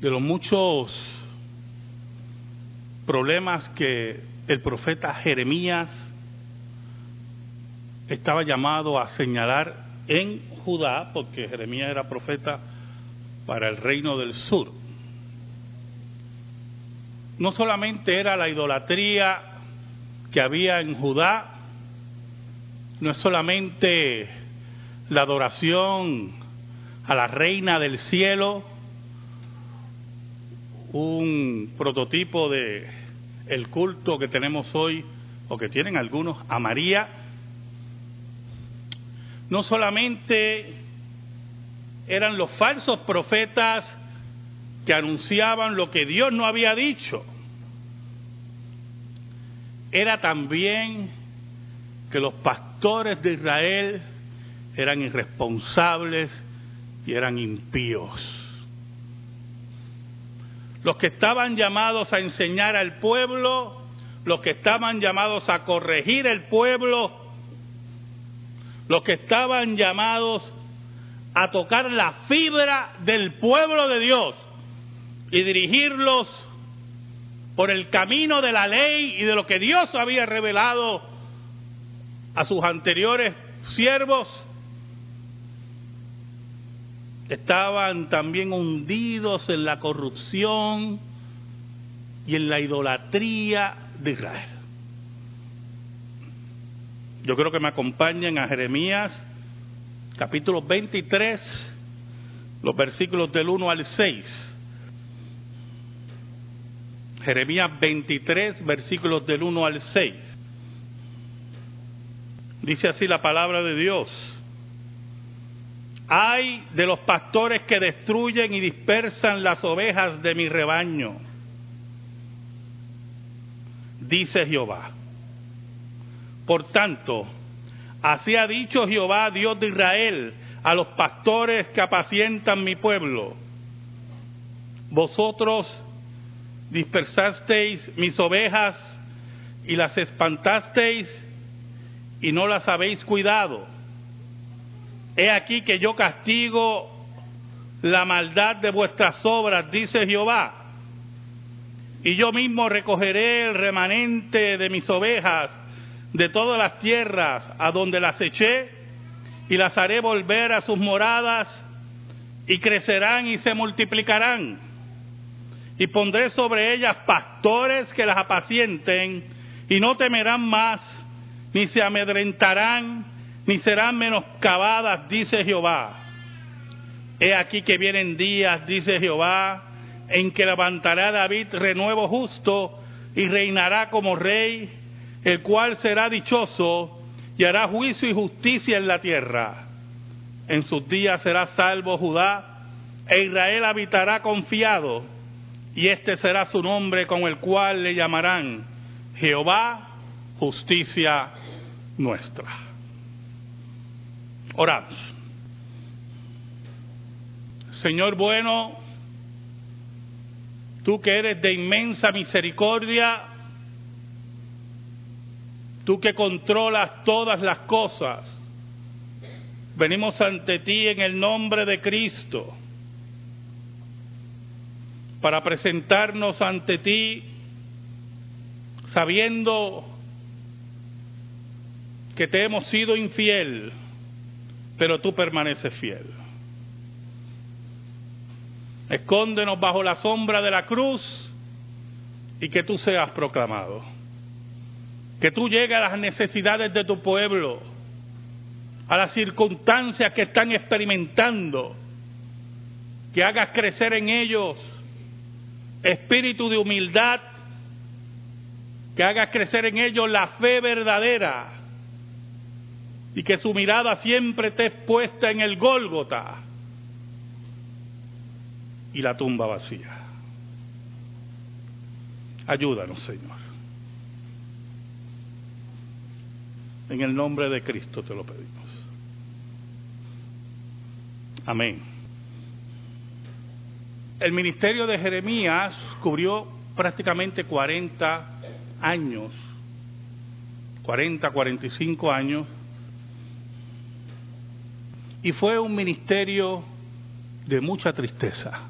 de los muchos problemas que el profeta Jeremías estaba llamado a señalar en Judá, porque Jeremías era profeta para el reino del sur. No solamente era la idolatría que había en Judá, no es solamente la adoración a la reina del cielo, un prototipo de el culto que tenemos hoy o que tienen algunos a María, no solamente eran los falsos profetas que anunciaban lo que Dios no había dicho, era también que los pastores de Israel eran irresponsables y eran impíos. Los que estaban llamados a enseñar al pueblo, los que estaban llamados a corregir el pueblo, los que estaban llamados a tocar la fibra del pueblo de Dios y dirigirlos por el camino de la ley y de lo que Dios había revelado a sus anteriores siervos, estaban también hundidos en la corrupción y en la idolatría de Israel. Yo creo que me acompañan a Jeremías capítulo 23, los versículos del 1 al 6. Jeremías 23, versículos del 1 al 6. Dice así la palabra de Dios. Ay de los pastores que destruyen y dispersan las ovejas de mi rebaño, dice Jehová. Por tanto, así ha dicho Jehová, Dios de Israel, a los pastores que apacientan mi pueblo. Vosotros dispersasteis mis ovejas y las espantasteis y no las habéis cuidado He aquí que yo castigo la maldad de vuestras obras, dice Jehová. Y yo mismo recogeré el remanente de mis ovejas de todas las tierras a donde las eché y las haré volver a sus moradas y crecerán y se multiplicarán. Y pondré sobre ellas pastores que las apacienten y no temerán más, ni se amedrentarán ni serán menoscabadas, dice Jehová. He aquí que vienen días, dice Jehová, en que levantará David renuevo justo y reinará como rey, el cual será dichoso y hará juicio y justicia en la tierra. En sus días será salvo Judá, e Israel habitará confiado, y este será su nombre con el cual le llamarán Jehová, justicia nuestra. Oramos. Señor bueno, tú que eres de inmensa misericordia, tú que controlas todas las cosas, venimos ante ti en el nombre de Cristo para presentarnos ante ti sabiendo que te hemos sido infiel pero tú permaneces fiel. Escóndenos bajo la sombra de la cruz y que tú seas proclamado. Que tú llegues a las necesidades de tu pueblo, a las circunstancias que están experimentando, que hagas crecer en ellos espíritu de humildad, que hagas crecer en ellos la fe verdadera y que su mirada siempre esté puesta en el Gólgota y la tumba vacía. Ayúdanos, Señor. En el nombre de Cristo te lo pedimos. Amén. El ministerio de Jeremías cubrió prácticamente 40 años, 40, 45 años, y fue un ministerio de mucha tristeza,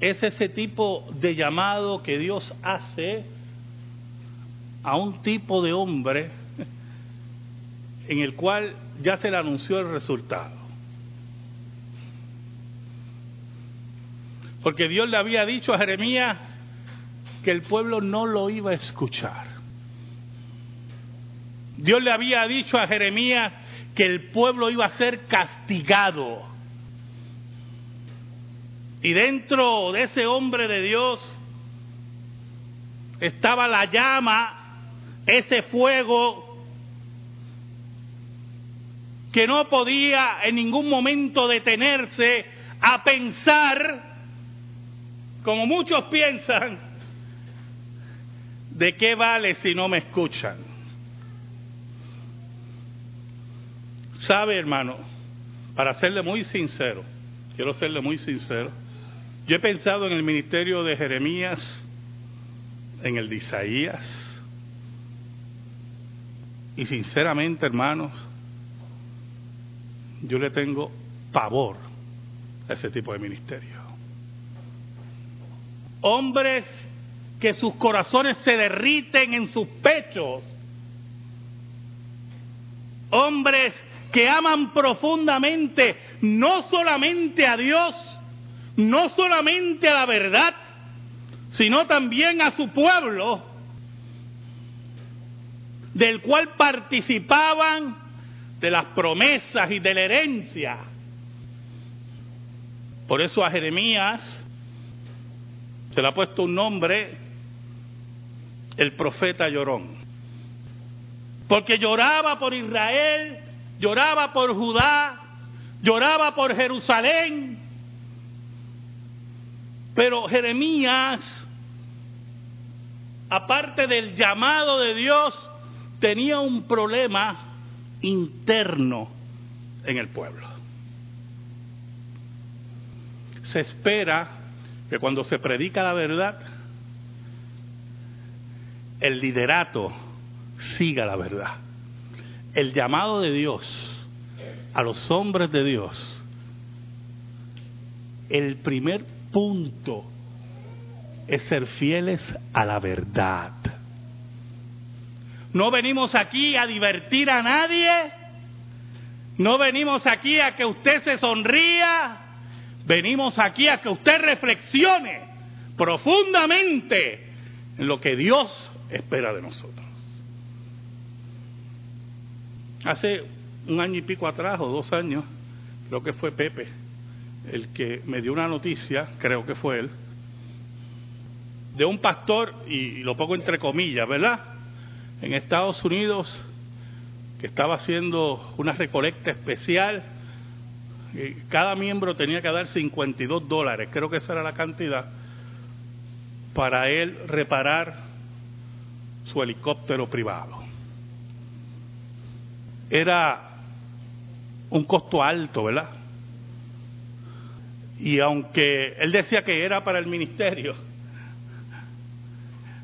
es ese tipo de llamado que Dios hace a un tipo de hombre en el cual ya se le anunció el resultado. Porque Dios le había dicho a Jeremías que el pueblo no lo iba a escuchar. Dios le había dicho a Jeremías que el pueblo iba a ser castigado. Y dentro de ese hombre de Dios estaba la llama, ese fuego que no podía en ningún momento detenerse a pensar, como muchos piensan, de qué vale si no me escuchan. Sabe, hermano, para serle muy sincero, quiero serle muy sincero, yo he pensado en el ministerio de Jeremías, en el de Isaías, y sinceramente, hermanos, yo le tengo pavor a ese tipo de ministerio. Hombres que sus corazones se derriten en sus pechos. Hombres que aman profundamente no solamente a Dios, no solamente a la verdad, sino también a su pueblo, del cual participaban de las promesas y de la herencia. Por eso a Jeremías se le ha puesto un nombre, el profeta llorón. Porque lloraba por Israel, lloraba por Judá, lloraba por Jerusalén. Pero Jeremías, aparte del llamado de Dios, tenía un problema interno en el pueblo. Se espera que cuando se predica la verdad, el liderato siga la verdad. El llamado de Dios a los hombres de Dios, el primer punto es ser fieles a la verdad. No venimos aquí a divertir a nadie. No venimos aquí a que usted se sonría. Venimos aquí a que usted reflexione profundamente en lo que Dios espera de nosotros. Hace un año y pico atrás, o dos años, creo que fue Pepe el que me dio una noticia, creo que fue él, de un pastor, y lo pongo entre comillas, ¿verdad? En Estados Unidos, que estaba haciendo una recolecta especial, cada miembro tenía que dar 52 dólares, creo que esa era la cantidad, para él reparar su helicóptero privado. Era un costo alto, ¿verdad? Y aunque él decía que era para el ministerio,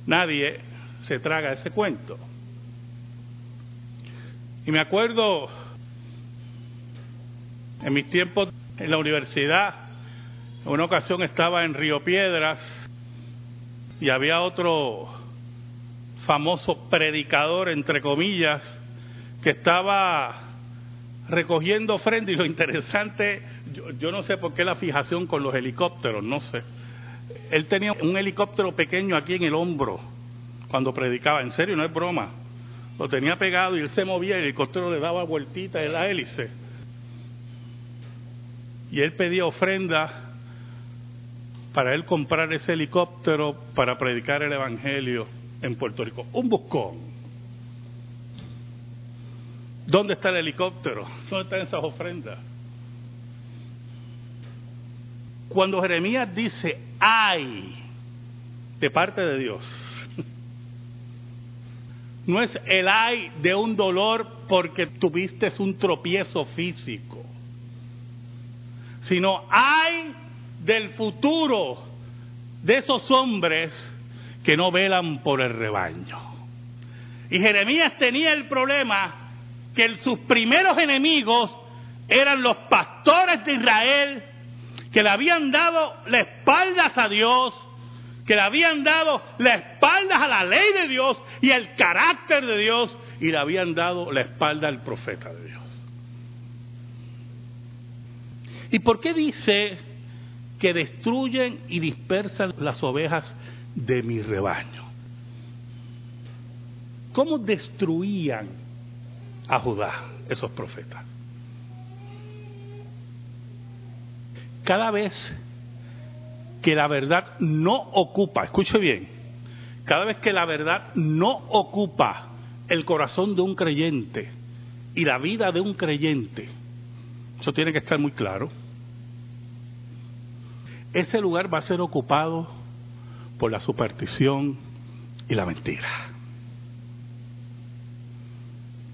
nadie se traga ese cuento. Y me acuerdo en mis tiempos en la universidad, en una ocasión estaba en Río Piedras y había otro famoso predicador, entre comillas, que estaba recogiendo ofrendas y lo interesante, yo, yo, no sé por qué la fijación con los helicópteros, no sé. Él tenía un helicóptero pequeño aquí en el hombro cuando predicaba, en serio, no es broma. Lo tenía pegado y él se movía y el helicóptero le daba vueltita en la hélice. Y él pedía ofrenda para él comprar ese helicóptero para predicar el Evangelio en Puerto Rico. Un buscón. ¿Dónde está el helicóptero? ¿Dónde están esas ofrendas? Cuando Jeremías dice, ay, de parte de Dios, no es el ay de un dolor porque tuviste un tropiezo físico, sino ay del futuro de esos hombres que no velan por el rebaño. Y Jeremías tenía el problema que sus primeros enemigos eran los pastores de Israel que le habían dado las espaldas a Dios, que le habían dado las espaldas a la ley de Dios y el carácter de Dios, y le habían dado la espalda al profeta de Dios. ¿Y por qué dice que destruyen y dispersan las ovejas de mi rebaño? ¿Cómo destruían a Judá esos profetas? Cada vez que la verdad no ocupa, escuche bien, cada vez que la verdad no ocupa el corazón de un creyente y la vida de un creyente, eso tiene que estar muy claro, ese lugar va a ser ocupado por la superstición y la mentira.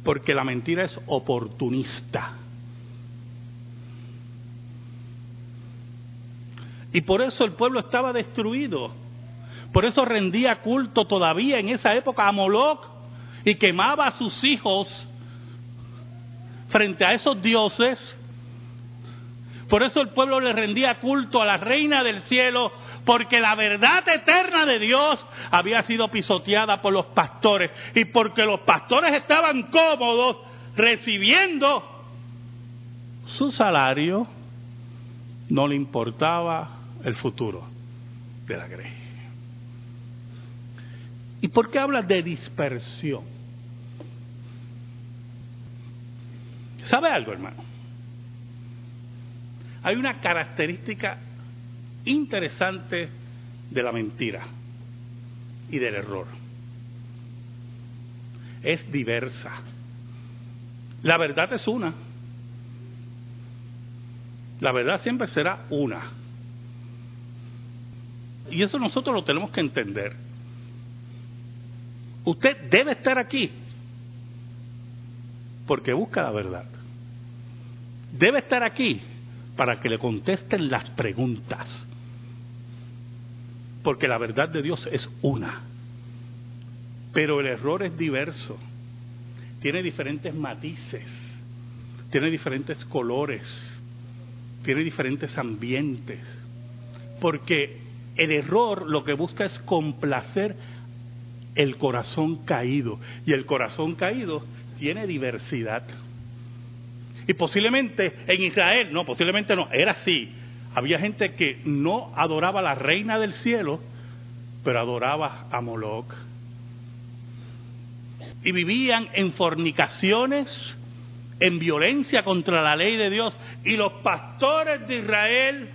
Porque la mentira es oportunista. Y por eso el pueblo estaba destruido. Por eso rendía culto todavía en esa época a Moloch y quemaba a sus hijos frente a esos dioses. Por eso el pueblo le rendía culto a la reina del cielo, porque la verdad eterna de Dios había sido pisoteada por los pastores y porque los pastores estaban cómodos recibiendo su salario, no le importaba el futuro de la grey. ¿Y por qué habla de dispersión? ¿Sabe algo, hermano? Hay una característica interesante de la mentira y del error. Es diversa. La verdad es una. La verdad siempre será una. Y eso nosotros lo tenemos que entender. Usted debe estar aquí porque busca la verdad. Debe estar aquí para que le contesten las preguntas. Porque la verdad de Dios es una. Pero el error es diverso. Tiene diferentes matices. Tiene diferentes colores. Tiene diferentes ambientes. Porque el error lo que busca es complacer el corazón caído. Y el corazón caído tiene diversidad. Y posiblemente en Israel, no, posiblemente no, era así. Había gente que no adoraba a la reina del cielo, pero adoraba a Moloch. Y vivían en fornicaciones, en violencia contra la ley de Dios. Y los pastores de Israel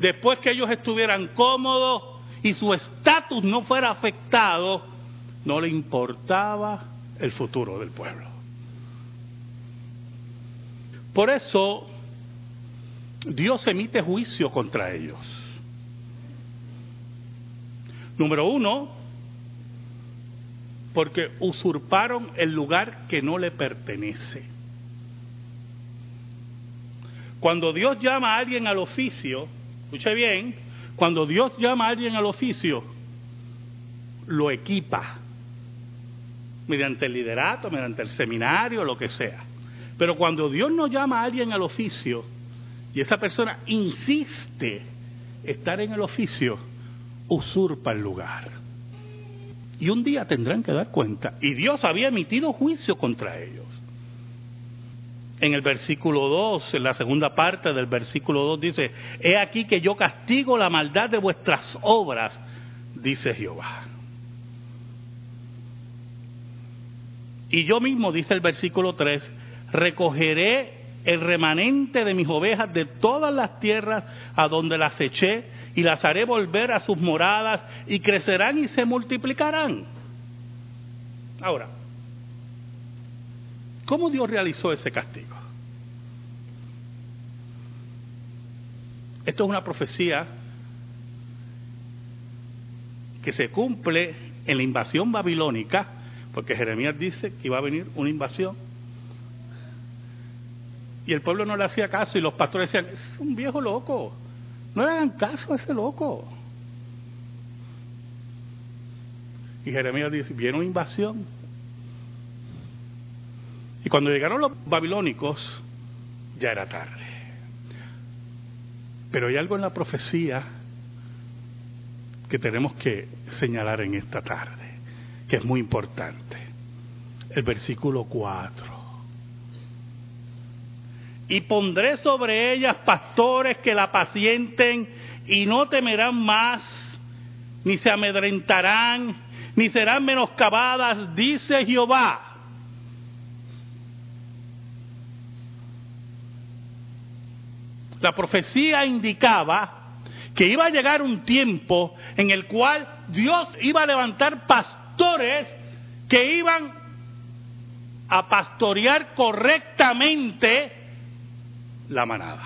después que ellos estuvieran cómodos y su estatus no fuera afectado, no le importaba el futuro del pueblo. Por eso Dios emite juicio contra ellos. Número uno, porque usurparon el lugar que no le pertenece. Cuando Dios llama a alguien al oficio, escuche bien, cuando Dios llama a alguien al oficio, lo equipa mediante el liderato, mediante el seminario, lo que sea. Pero cuando Dios no llama a alguien al oficio y esa persona insiste estar en el oficio, usurpa el lugar. Y un día tendrán que dar cuenta. Y Dios había emitido juicio contra ellos en el versículo 2, en la segunda parte del versículo 2 dice, He aquí que yo castigo la maldad de vuestras obras, dice Jehová. Y yo mismo, dice el versículo 3, recogeré el remanente de mis ovejas de todas las tierras a donde las eché y las haré volver a sus moradas y crecerán y se multiplicarán. Ahora, ¿Cómo Dios realizó ese castigo? Esto es una profecía que se cumple en la invasión babilónica, porque Jeremías dice que iba a venir una invasión. Y el pueblo no le hacía caso y los pastores decían, es un viejo loco, no le hagan caso a ese loco. Y Jeremías dice, viene una invasión, y cuando llegaron los babilónicos, ya era tarde. Pero hay algo en la profecía que tenemos que señalar en esta tarde, que es muy importante. El versículo 4. Y pondré sobre ellas pastores que la pacienten y no temerán más, ni se amedrentarán, ni serán menoscabadas, dice Jehová. La profecía indicaba que iba a llegar un tiempo en el cual Dios iba a levantar pastores que iban a pastorear correctamente la manada.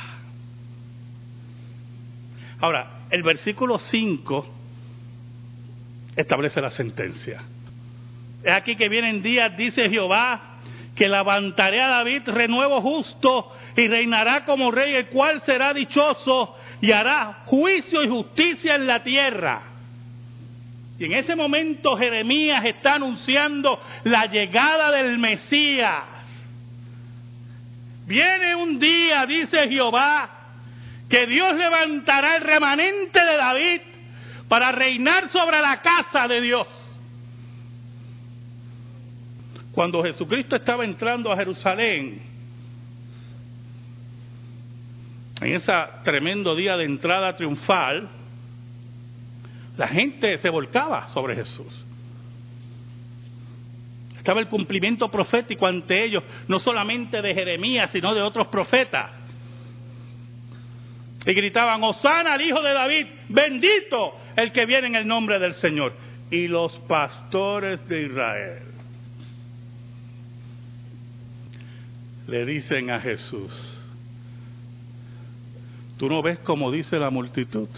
Ahora, el versículo 5 establece la sentencia. Es aquí que vienen días, dice Jehová, que levantaré a David renuevo justo y reinará como rey, el cual será dichoso y hará juicio y justicia en la tierra. Y en ese momento Jeremías está anunciando la llegada del Mesías. Viene un día, dice Jehová, que Dios levantará el remanente de David para reinar sobre la casa de Dios. Cuando Jesucristo estaba entrando a Jerusalén, en ese tremendo día de entrada triunfal, la gente se volcaba sobre Jesús. Estaba el cumplimiento profético ante ellos, no solamente de Jeremías, sino de otros profetas. Y gritaban, Osana al hijo de David, bendito el que viene en el nombre del Señor. Y los pastores de Israel le dicen a Jesús, ¿tú no ves como dice la multitud?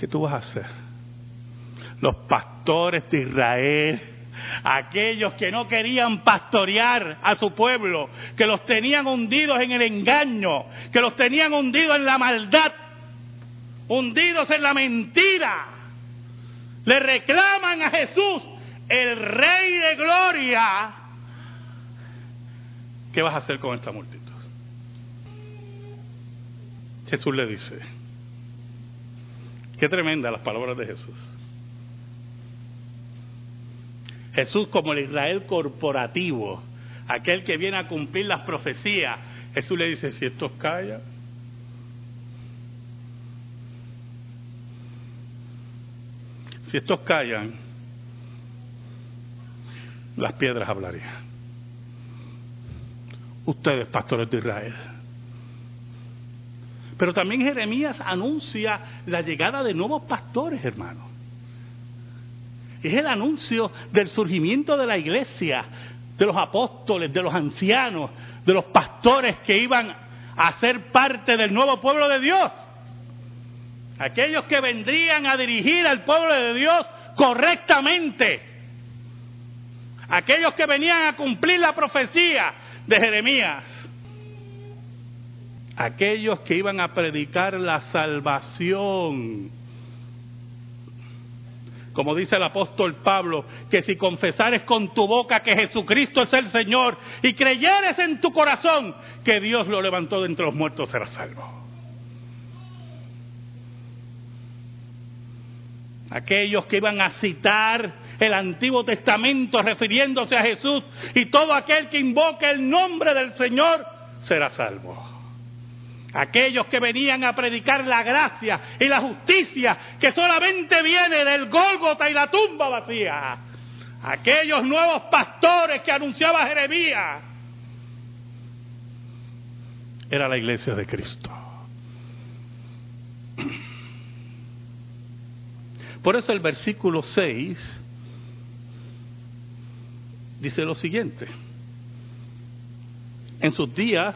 ¿Qué tú vas a hacer? Los pastores de Israel aquellos que no querían pastorear a su pueblo, que los tenían hundidos en el engaño, que los tenían hundidos en la maldad, hundidos en la mentira, le reclaman a Jesús, el Rey de Gloria, ¿qué vas a hacer con esta multitud? Jesús le dice, qué tremenda las palabras de Jesús. Jesús como el Israel corporativo, aquel que viene a cumplir las profecías, Jesús le dice, si estos callan, si estos callan, las piedras hablarían. Ustedes, pastores de Israel. Pero también Jeremías anuncia la llegada de nuevos pastores, hermanos es el anuncio del surgimiento de la iglesia, de los apóstoles, de los ancianos, de los pastores que iban a ser parte del nuevo pueblo de Dios. Aquellos que vendrían a dirigir al pueblo de Dios correctamente. Aquellos que venían a cumplir la profecía de Jeremías. Aquellos que iban a predicar la salvación como dice el apóstol Pablo, que si confesares con tu boca que Jesucristo es el Señor y creyeres en tu corazón que Dios lo levantó de entre los muertos, serás salvo. Aquellos que iban a citar el Antiguo Testamento refiriéndose a Jesús y todo aquel que invoque el nombre del Señor será salvo. Aquellos que venían a predicar la gracia y la justicia que solamente viene del Gólgota y la tumba vacía. Aquellos nuevos pastores que anunciaba Jeremías. Era la iglesia de Cristo. Por eso el versículo 6 dice lo siguiente. En sus días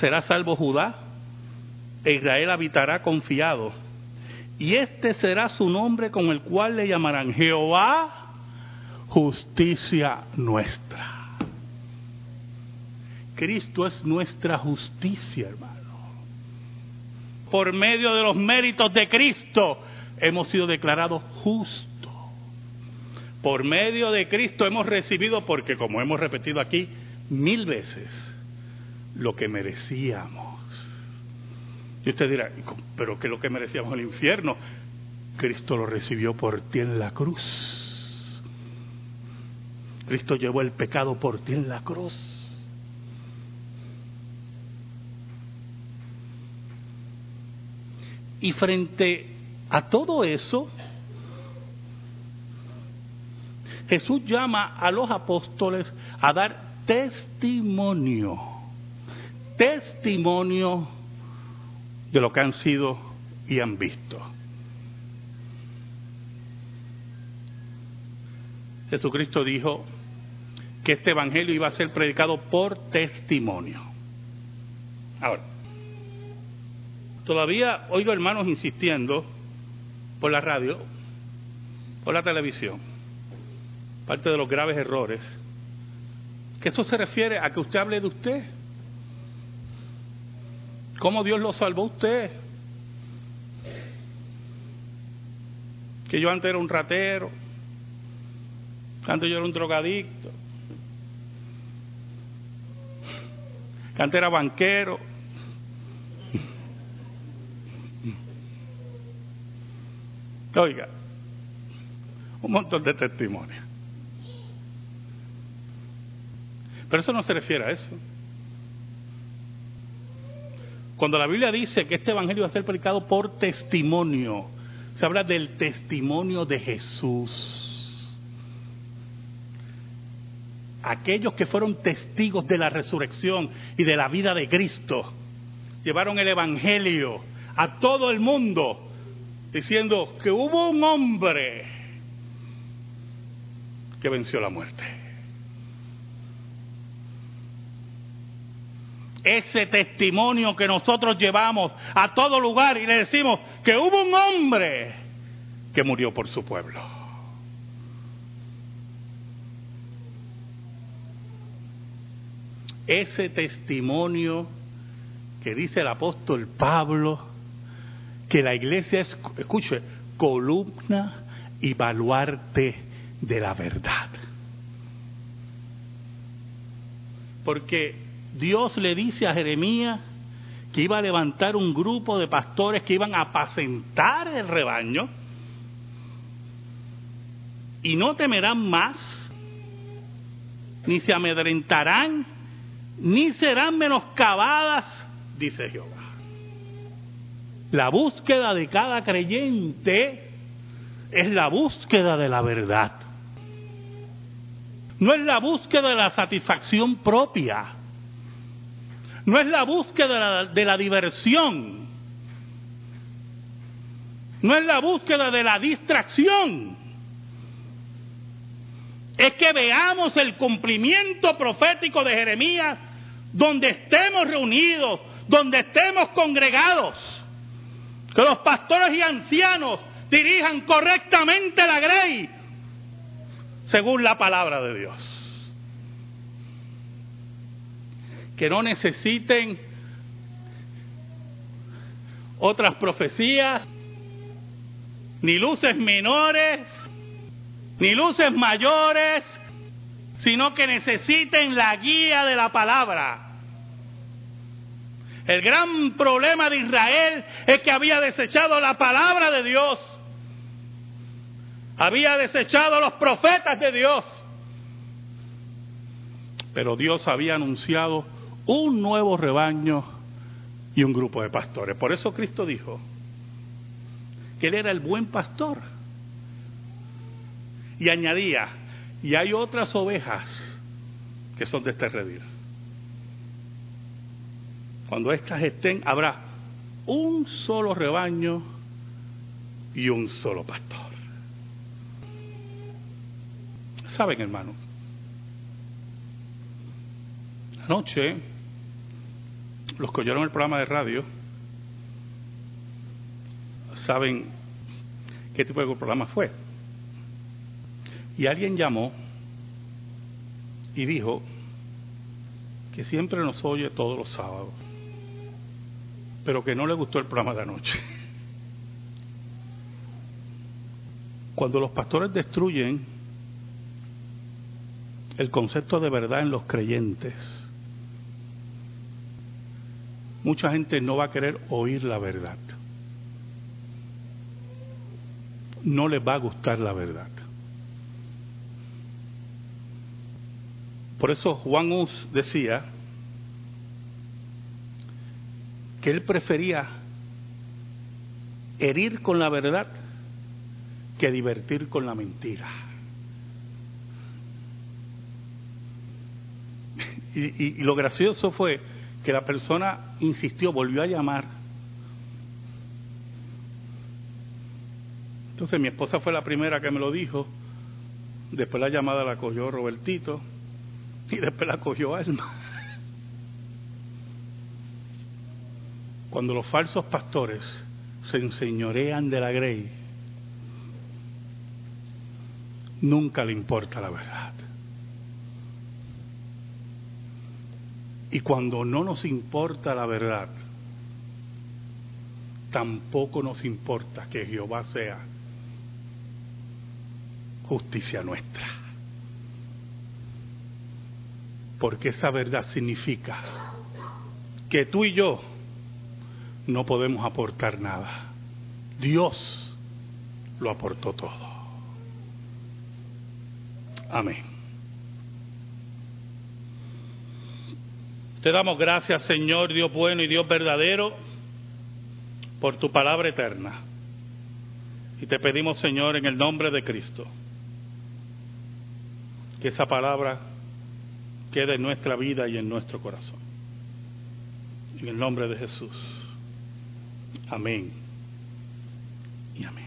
será salvo Judá, e Israel habitará confiado. Y este será su nombre con el cual le llamarán Jehová, justicia nuestra. Cristo es nuestra justicia, hermano. Por medio de los méritos de Cristo hemos sido declarados justos. Por medio de Cristo hemos recibido, porque como hemos repetido aquí mil veces, lo que merecíamos. Y usted dirá, ¿pero qué es lo que merecíamos el infierno? Cristo lo recibió por ti en la cruz. Cristo llevó el pecado por ti en la cruz. Y frente a todo eso, Jesús llama a los apóstoles a dar testimonio, testimonio de lo que han sido y han visto. Jesucristo dijo que este Evangelio iba a ser predicado por testimonio. Ahora, todavía oigo hermanos insistiendo por la radio, por la televisión, parte de los graves errores, que eso se refiere a que usted hable de usted. ¿Cómo Dios lo salvó a usted? Que yo antes era un ratero, antes yo era un drogadicto, que antes era banquero. Oiga, un montón de testimonios. Pero eso no se refiere a eso. Cuando la Biblia dice que este Evangelio va a ser predicado por testimonio, se habla del testimonio de Jesús. Aquellos que fueron testigos de la resurrección y de la vida de Cristo, llevaron el Evangelio a todo el mundo, diciendo que hubo un hombre que venció la muerte. Ese testimonio que nosotros llevamos a todo lugar y le decimos que hubo un hombre que murió por su pueblo. Ese testimonio que dice el apóstol Pablo, que la iglesia es, escuche, columna y baluarte de la verdad. Porque Dios le dice a Jeremías que iba a levantar un grupo de pastores que iban a apacentar el rebaño y no temerán más, ni se amedrentarán, ni serán menoscabadas, dice Jehová. La búsqueda de cada creyente es la búsqueda de la verdad. No es la búsqueda de la satisfacción propia no es la búsqueda de la, diversión, no es la búsqueda de la distracción, es que veamos el cumplimiento profético de Jeremías donde estemos reunidos, donde estemos congregados, que los pastores y ancianos dirijan correctamente la grey según la palabra de Dios. Que no necesiten otras profecías, ni luces menores, ni luces mayores, sino que necesiten la guía de la palabra. El gran problema de Israel es que había desechado la palabra de Dios, había desechado los profetas de Dios, pero Dios había anunciado un nuevo rebaño y un grupo de pastores. Por eso Cristo dijo que Él era el buen pastor. Y añadía, y hay otras ovejas que son de este redil. Cuando éstas estén, habrá un solo rebaño y un solo pastor. ¿Saben, hermano? Anoche los que oyeron el programa de radio saben qué tipo de programa fue. Y alguien llamó y dijo que siempre nos oye todos los sábados, pero que no le gustó el programa de anoche. Cuando los pastores destruyen el concepto de verdad en los creyentes, mucha gente no va a querer oír la verdad. No les va a gustar la verdad. Por eso Juan Hus decía que él prefería herir con la verdad que divertir con la mentira. Y, y, lo gracioso fue que la persona insistió, volvió a llamar. Entonces mi esposa fue la primera que me lo dijo, después la llamada la cogió Robertito y después la cogió Alma. Cuando los falsos pastores se enseñorean de la grey, nunca le importa la verdad. Y cuando no nos importa la verdad, tampoco nos importa que Jehová sea justicia nuestra. Porque esa verdad significa que tú y yo no podemos aportar nada. Dios lo aportó todo. Amén. Te damos gracias, Señor, Dios bueno y Dios verdadero, por tu palabra eterna. Y te pedimos, Señor, en el nombre de Cristo, que esa palabra quede en nuestra vida y en nuestro corazón. En el nombre de Jesús. Amén. Y amén.